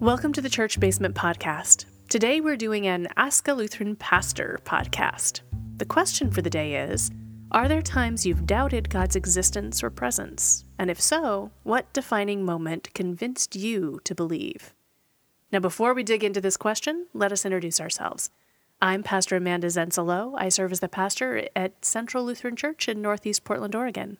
Welcome to the Church Basement Podcast. Today we're doing an Ask a Lutheran Pastor podcast. The question for the day is Are there times you've doubted God's existence or presence? And if so, what defining moment convinced you to believe? Now, before we dig into this question, let us introduce ourselves. I'm Pastor Amanda Zensalo. I serve as the pastor at Central Lutheran Church in Northeast Portland, Oregon.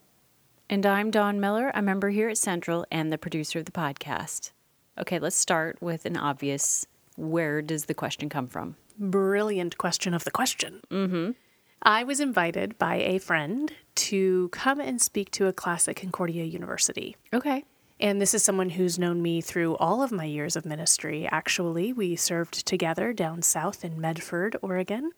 And I'm Don Miller, a member here at Central and the producer of the podcast. Okay, let's start with an obvious where does the question come from? Brilliant question of the question. Mm-hmm. I was invited by a friend to come and speak to a class at Concordia University. Okay. And this is someone who's known me through all of my years of ministry. Actually, we served together down south in Medford, Oregon,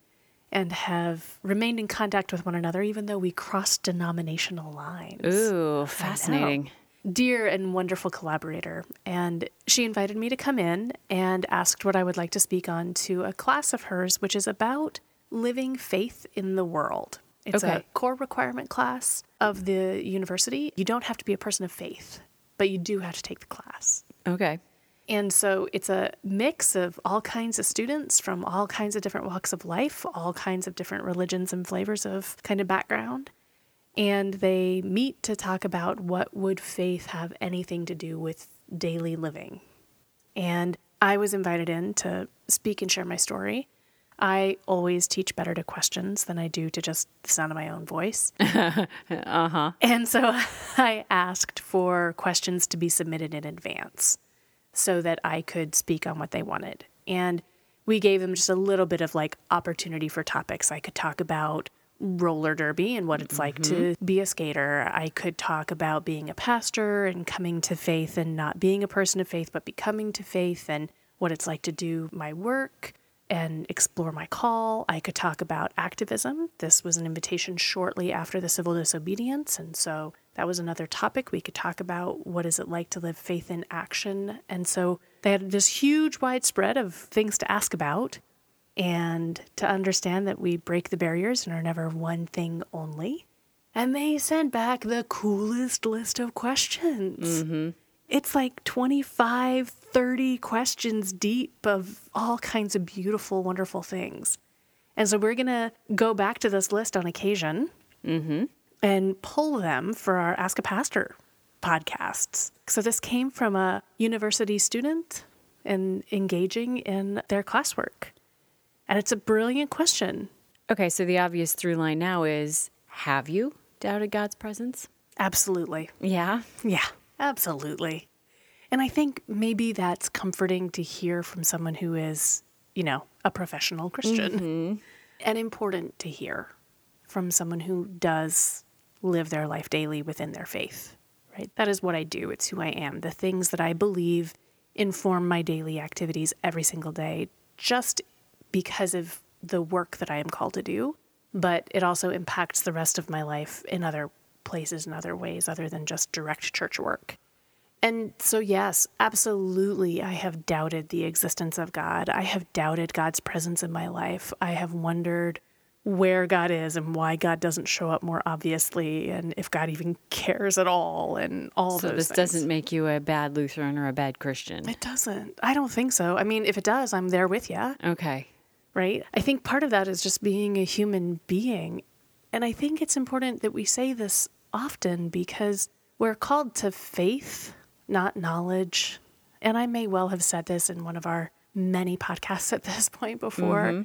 and have remained in contact with one another even though we crossed denominational lines. Ooh, fascinating dear and wonderful collaborator. And she invited me to come in and asked what I would like to speak on to a class of hers, which is about living faith in the world. It's Okay. a core requirement class of the university. You don't have to be a person of faith, but you do have to take the class. Okay. And so it's a mix of all kinds of students from all kinds of different walks of life, all kinds of different religions and flavors of kind of background. And they meet to talk about what would faith have anything to do with daily living. And I was invited in to speak and share my story. I always teach better to questions than I do to just the sound of my own voice. Uh-huh. And so I asked for questions to be submitted in advance so that I could speak on what they wanted. And we gave them just a little bit of like opportunity for topics. I could talk about roller derby and what it's like to mm-hmm. be a skater. I could talk about being a pastor and coming to faith and not being a person of faith, but becoming to faith and what it's like to do my work and explore my call. I could talk about activism. This was an invitation shortly after the civil disobedience. And so that was another topic. We could talk about what is it like to live faith in action. And so they had this huge widespread of things to ask about and to understand that we break the barriers and are never one thing only. And they sent back the coolest list of questions. Mm-hmm. It's like 25, 30 questions deep of all kinds of beautiful, wonderful things. And so we're going to go back to this list on occasion mm-hmm. and pull them for our Ask a Pastor podcasts. So this came from a university student and engaging in their classwork. And it's a brilliant question. Okay, so the obvious through line now is have you doubted God's presence? Absolutely. Yeah. Yeah, absolutely. And I think maybe that's comforting to hear from someone who is, you know, a professional Christian mm-hmm. and important to hear from someone who does live their life daily within their faith, right? That is what I do, it's who I am. The things that I believe inform my daily activities every single day just because of the work that I am called to do, but it also impacts the rest of my life in other places and other ways other than just direct church work. And so, yes, absolutely, I have doubted the existence of God. I have doubted God's presence in my life. I have wondered where God is and why God doesn't show up more obviously, and if God even cares at all, and all So those this things. doesn't make you a bad Lutheran or a bad Christian. It doesn't. I don't think so. I mean, if it does, I'm there with you Okay. Right? I think part of that is just being a human being. And I think it's important that we say this often because we're called to faith, not knowledge. And I may well have said this in one of our many podcasts at this point before, mm-hmm.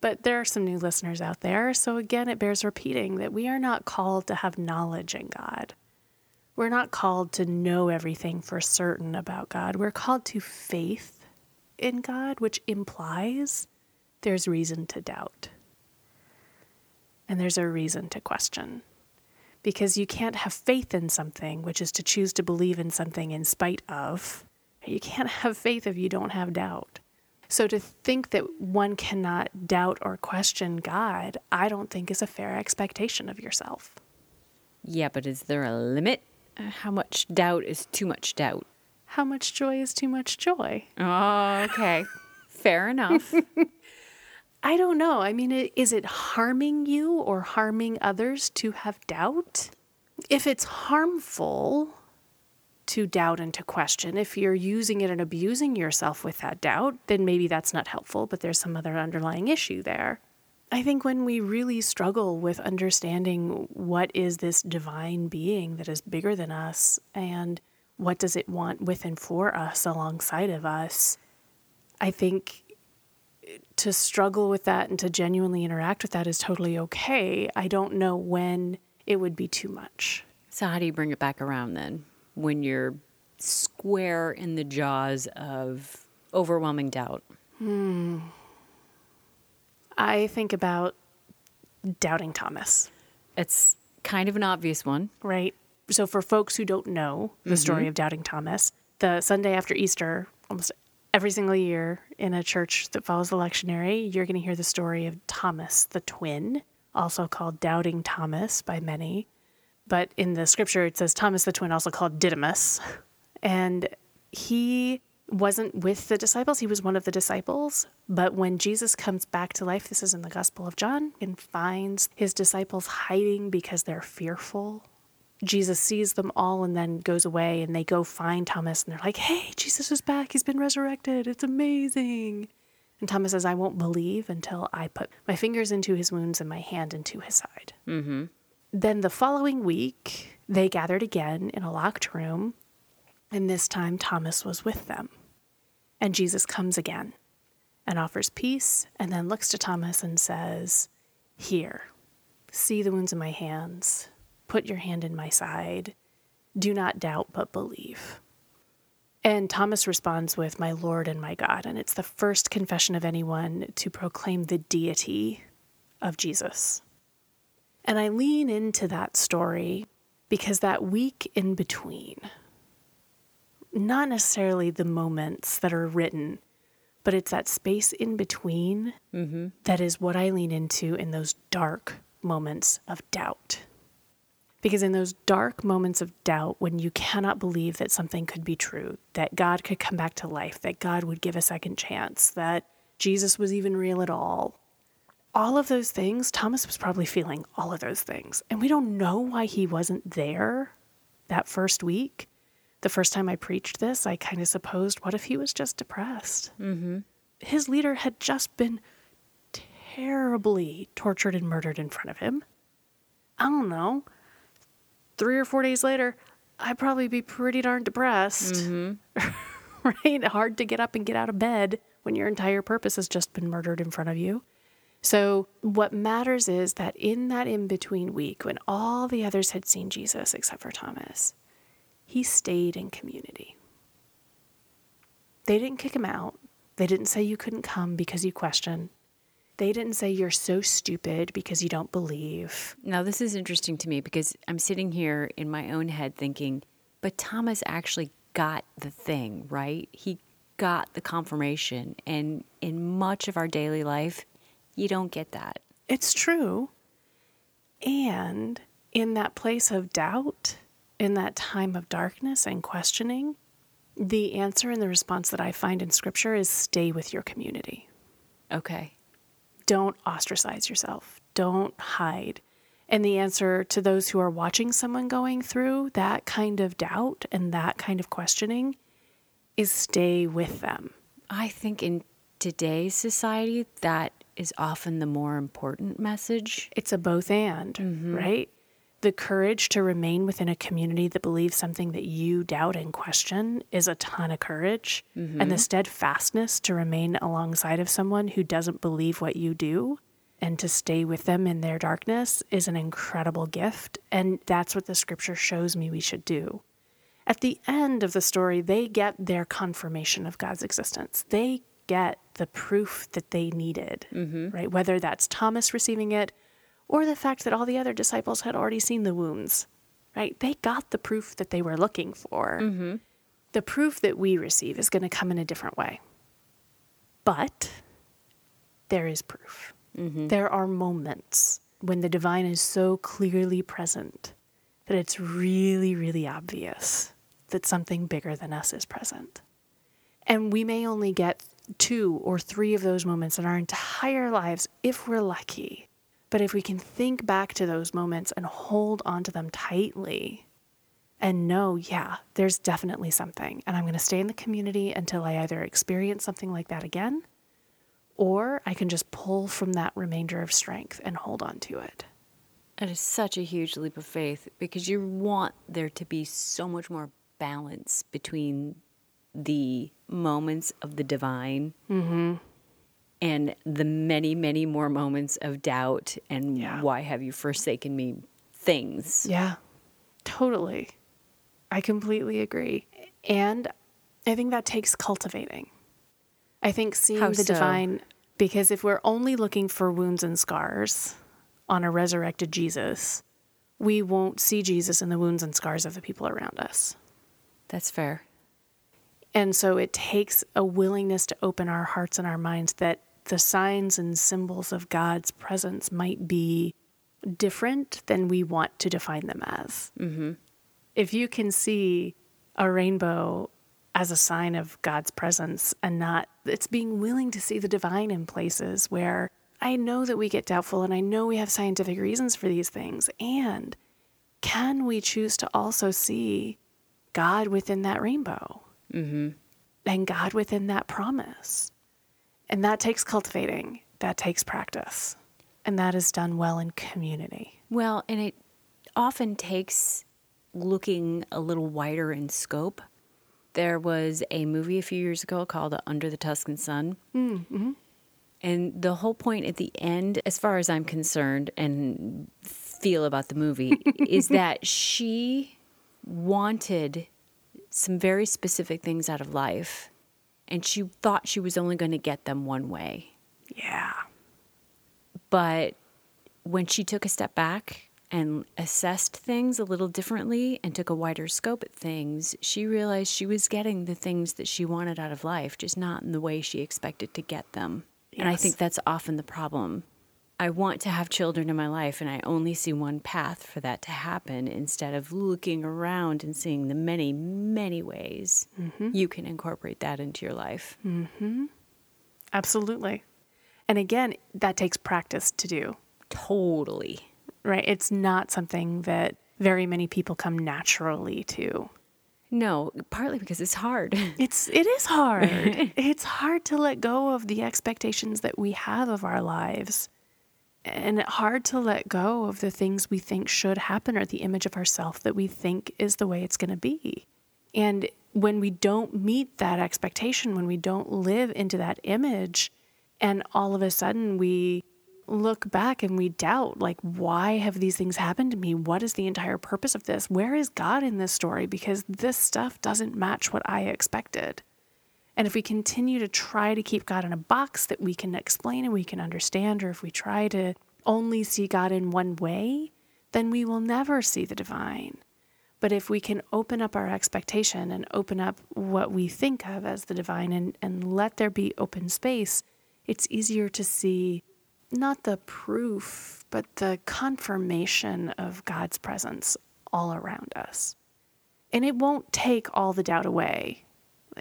but there are some new listeners out there. So again, it bears repeating that we are not called to have knowledge in God. We're not called to know everything for certain about God. We're called to faith in God, which implies there's reason to doubt. And there's a reason to question. Because you can't have faith in something, which is to choose to believe in something in spite of. You can't have faith if you don't have doubt. So to think that one cannot doubt or question God, I don't think is a fair expectation of yourself. Yeah, but is there a limit? Uh, How much doubt is too much doubt? How much joy is too much joy? Oh, okay. Fair enough. I don't know. I mean, is it harming you or harming others to have doubt? If it's harmful to doubt and to question. If you're using it and abusing yourself with that doubt, then maybe that's not helpful, but there's some other underlying issue there. I think when we really struggle with understanding what is this divine being that is bigger than us and what does it want with and for us alongside of us, I think to struggle with that and to genuinely interact with that is totally okay. I don't know when it would be too much. So, how do you bring it back around then when you're square in the jaws of overwhelming doubt? Hmm. I think about doubting Thomas. It's kind of an obvious one. Right. So, for folks who don't know the mm-hmm. story of doubting Thomas, the Sunday after Easter, almost every single year in a church that follows the lectionary, you're going to hear the story of Thomas the twin, also called Doubting Thomas by many. But in the scripture, it says Thomas the twin, also called Didymus. And he wasn't with the disciples, he was one of the disciples. But when Jesus comes back to life, this is in the Gospel of John, and finds his disciples hiding because they're fearful. Jesus sees them all and then goes away, and they go find Thomas, and they're like, Hey, Jesus is back. He's been resurrected. It's amazing. And Thomas says, I won't believe until I put my fingers into his wounds and my hand into his side. Mm-hmm. Then the following week, they gathered again in a locked room, and this time Thomas was with them. And Jesus comes again and offers peace, and then looks to Thomas and says, Here, see the wounds in my hands, put your hand in my side. Do not doubt, but believe. And Thomas responds with, My Lord and my God. And it's the first confession of anyone to proclaim the deity of Jesus. And I lean into that story because that week in between, not necessarily the moments that are written, but it's that space in between mm-hmm. that is what I lean into in those dark moments of doubt. Because in those dark moments of doubt, when you cannot believe that something could be true, that God could come back to life, that God would give a second chance, that Jesus was even real at all, all of those things, Thomas was probably feeling all of those things. And we don't know why he wasn't there that first week the first time I preached this, I kind of supposed, what if he was just depressed? Mm-hmm. His leader had just been terribly tortured and murdered in front of him. I don't know. Three or four days later, I'd probably be pretty darn depressed. Mm-hmm. right? Hard to get up and get out of bed when your entire purpose has just been murdered in front of you. So, what matters is that in that in between week, when all the others had seen Jesus except for Thomas, he stayed in community. They didn't kick him out. They didn't say you couldn't come because you question. They didn't say you're so stupid because you don't believe. Now, this is interesting to me because I'm sitting here in my own head thinking, but Thomas actually got the thing, right? He got the confirmation. And in much of our daily life, you don't get that. It's true. And in that place of doubt, in that time of darkness and questioning, the answer and the response that I find in scripture is stay with your community. Okay. Don't ostracize yourself, don't hide. And the answer to those who are watching someone going through that kind of doubt and that kind of questioning is stay with them. I think in today's society, that is often the more important message. It's a both and, mm-hmm. right? The courage to remain within a community that believes something that you doubt and question is a ton of courage. Mm-hmm. And the steadfastness to remain alongside of someone who doesn't believe what you do and to stay with them in their darkness is an incredible gift. And that's what the scripture shows me we should do. At the end of the story, they get their confirmation of God's existence. They get the proof that they needed, mm-hmm. right? Whether that's Thomas receiving it or the fact that all the other disciples had already seen the wounds, right? They got the proof that they were looking for. Mm-hmm. The proof that we receive is going to come in a different way. But there is proof. Mm-hmm. There are moments when the divine is so clearly present that it's really, really obvious that something bigger than us is present. And we may only get two or three of those moments in our entire lives if we're lucky. But if we can think back to those moments and hold onto them tightly, and know, yeah, there's definitely something. And I'm going to stay in the community until I either experience something like that again or I can just pull from that remainder of strength and hold on to it. It is such a huge leap of faith because you want there to be so much more balance between the moments of the divine Mm-hmm. And the many, many more moments of doubt and Yeah. why have you forsaken me things. Yeah, totally. I completely agree. And I think that takes cultivating. I think seeing How the so? divine, because if we're only looking for wounds and scars on a resurrected Jesus, we won't see Jesus in the wounds and scars of the people around us. That's fair. And so it takes a willingness to open our hearts and our minds that the signs and symbols of God's presence might be different than we want to define them as. Mm-hmm. If you can see a rainbow as a sign of God's presence and not, it's being willing to see the divine in places where I know that we get doubtful and I know we have scientific reasons for these things. And can we choose to also see God within that rainbow? and God within that promise. And that takes cultivating, that takes practice. And that is done well in community. Well, and it often takes looking a little wider in scope. There was a movie a few years ago called Under the Tuscan Sun. Mm-hmm. And the whole point at the end, as far as I'm concerned and feel about the movie, is that she wanted some very specific things out of life. And she thought she was only going to get them one way. Yeah. But when she took a step back and assessed things a little differently and took a wider scope at things, she realized she was getting the things that she wanted out of life, just not in the way she expected to get them. And I think that's often the problem. I want to have children in my life, and I only see one path for that to happen instead of looking around and seeing the many, many ways mm-hmm. you can incorporate that into your life. Mm-hmm. Absolutely. And again, that takes practice to do, Totally. right? It's not something that very many people come naturally to. No, partly because it's hard. It's it is hard. it's hard to let go of the expectations that we have of our lives. And hard to let go of the things we think should happen or the image of ourself that we think is the way it's going to be. And when we don't meet that expectation, when we don't live into that image, and all of a sudden we look back and we doubt, like, why have these things happened to me? What is the entire purpose of this? Where is God in this story? Because this stuff doesn't match what I expected. And if we continue to try to keep God in a box that we can explain and we can understand, or if we try to only see God in one way, then we will never see the divine. But if we can open up our expectation and open up what we think of as the divine and, and let there be open space, it's easier to see not the proof, but the confirmation of God's presence all around us. And it won't take all the doubt away.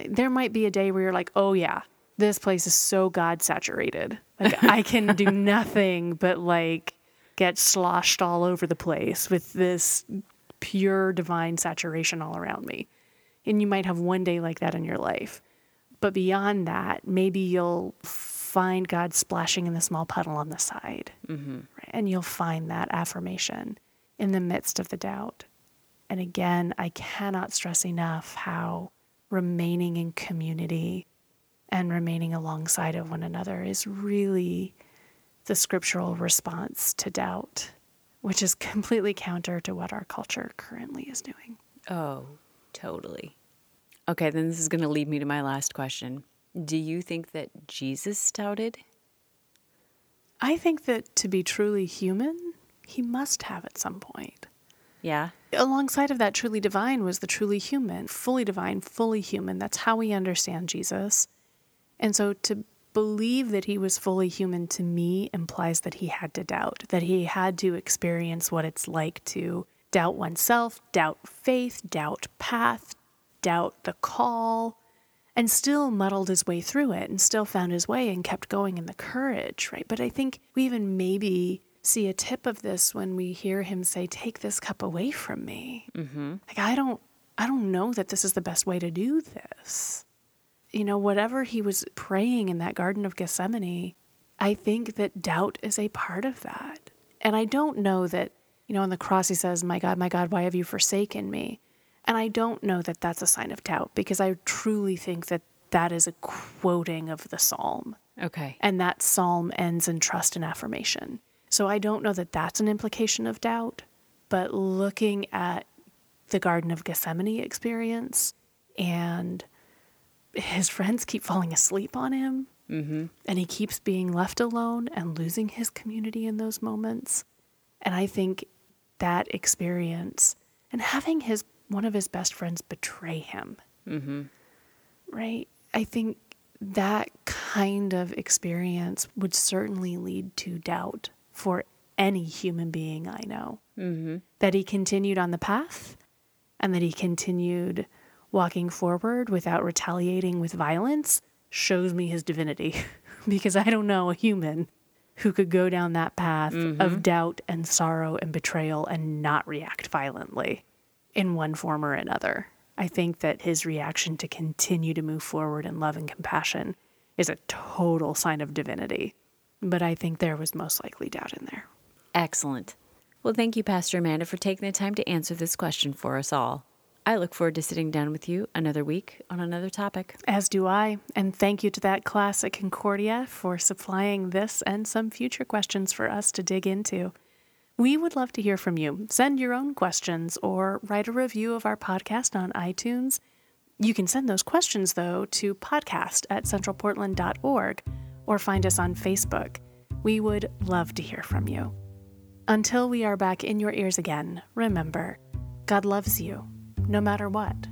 There might be a day where you're like, oh, yeah, this place is so God saturated. Like, I can do nothing but like get sloshed all over the place with this pure divine saturation all around me. And you might have one day like that in your life. But beyond that, maybe you'll find God splashing in the small puddle on the side. Mm-hmm. Right? And you'll find that affirmation in the midst of the doubt. And again, I cannot stress enough how remaining in community and remaining alongside of one another is really the scriptural response to doubt, which is completely counter to what our culture currently is doing. Oh, totally. Okay, then this is going to lead me to my last question. Do you think that Jesus doubted? I think that to be truly human, he must have at some point. Yeah. Alongside of that, truly divine was the truly human, fully divine, fully human. That's how we understand Jesus. And so to believe that he was fully human to me implies that he had to doubt, that he had to experience what it's like to doubt oneself, doubt faith, doubt path, doubt the call, and still muddled his way through it and still found his way and kept going in the courage, right? But I think we even maybe see a tip of this when we hear him say, Take this cup away from me. Mm-hmm. Like, I don't, I don't know that this is the best way to do this. You know, whatever he was praying in that Garden of Gethsemane, I think that doubt is a part of that. And I don't know that, you know, on the cross he says, My God, my God, why have you forsaken me? And I don't know that that's a sign of doubt because I truly think that that is a quoting of the psalm. Okay. And that psalm ends in trust and affirmation. So I don't know that that's an implication of doubt, but looking at the Garden of Gethsemane experience and his friends keep falling asleep on him mm-hmm. and he keeps being left alone and losing his community in those moments. And I think that experience and having his one of his best friends betray him, mm-hmm. right? I think that kind of experience would certainly lead to doubt for any human being I know. Mm-hmm. That he continued on the path and that he continued walking forward without retaliating with violence shows me his divinity because I don't know a human who could go down that path mm-hmm. of doubt and sorrow and betrayal and not react violently in one form or another. I think that his reaction to continue to move forward in love and compassion is a total sign of divinity. But I think there was most likely doubt in there. Excellent. Well, thank you, Pastor Amanda, for taking the time to answer this question for us all. I look forward to sitting down with you another week on another topic. As do I. And thank you to that class at Concordia for supplying this and some future questions for us to dig into. We would love to hear from you. Send your own questions or write a review of our podcast on iTunes. You can send those questions, though, to podcast at centralportland.org or find us on Facebook. We would love to hear from you. Until we are back in your ears again, remember God loves you no matter what.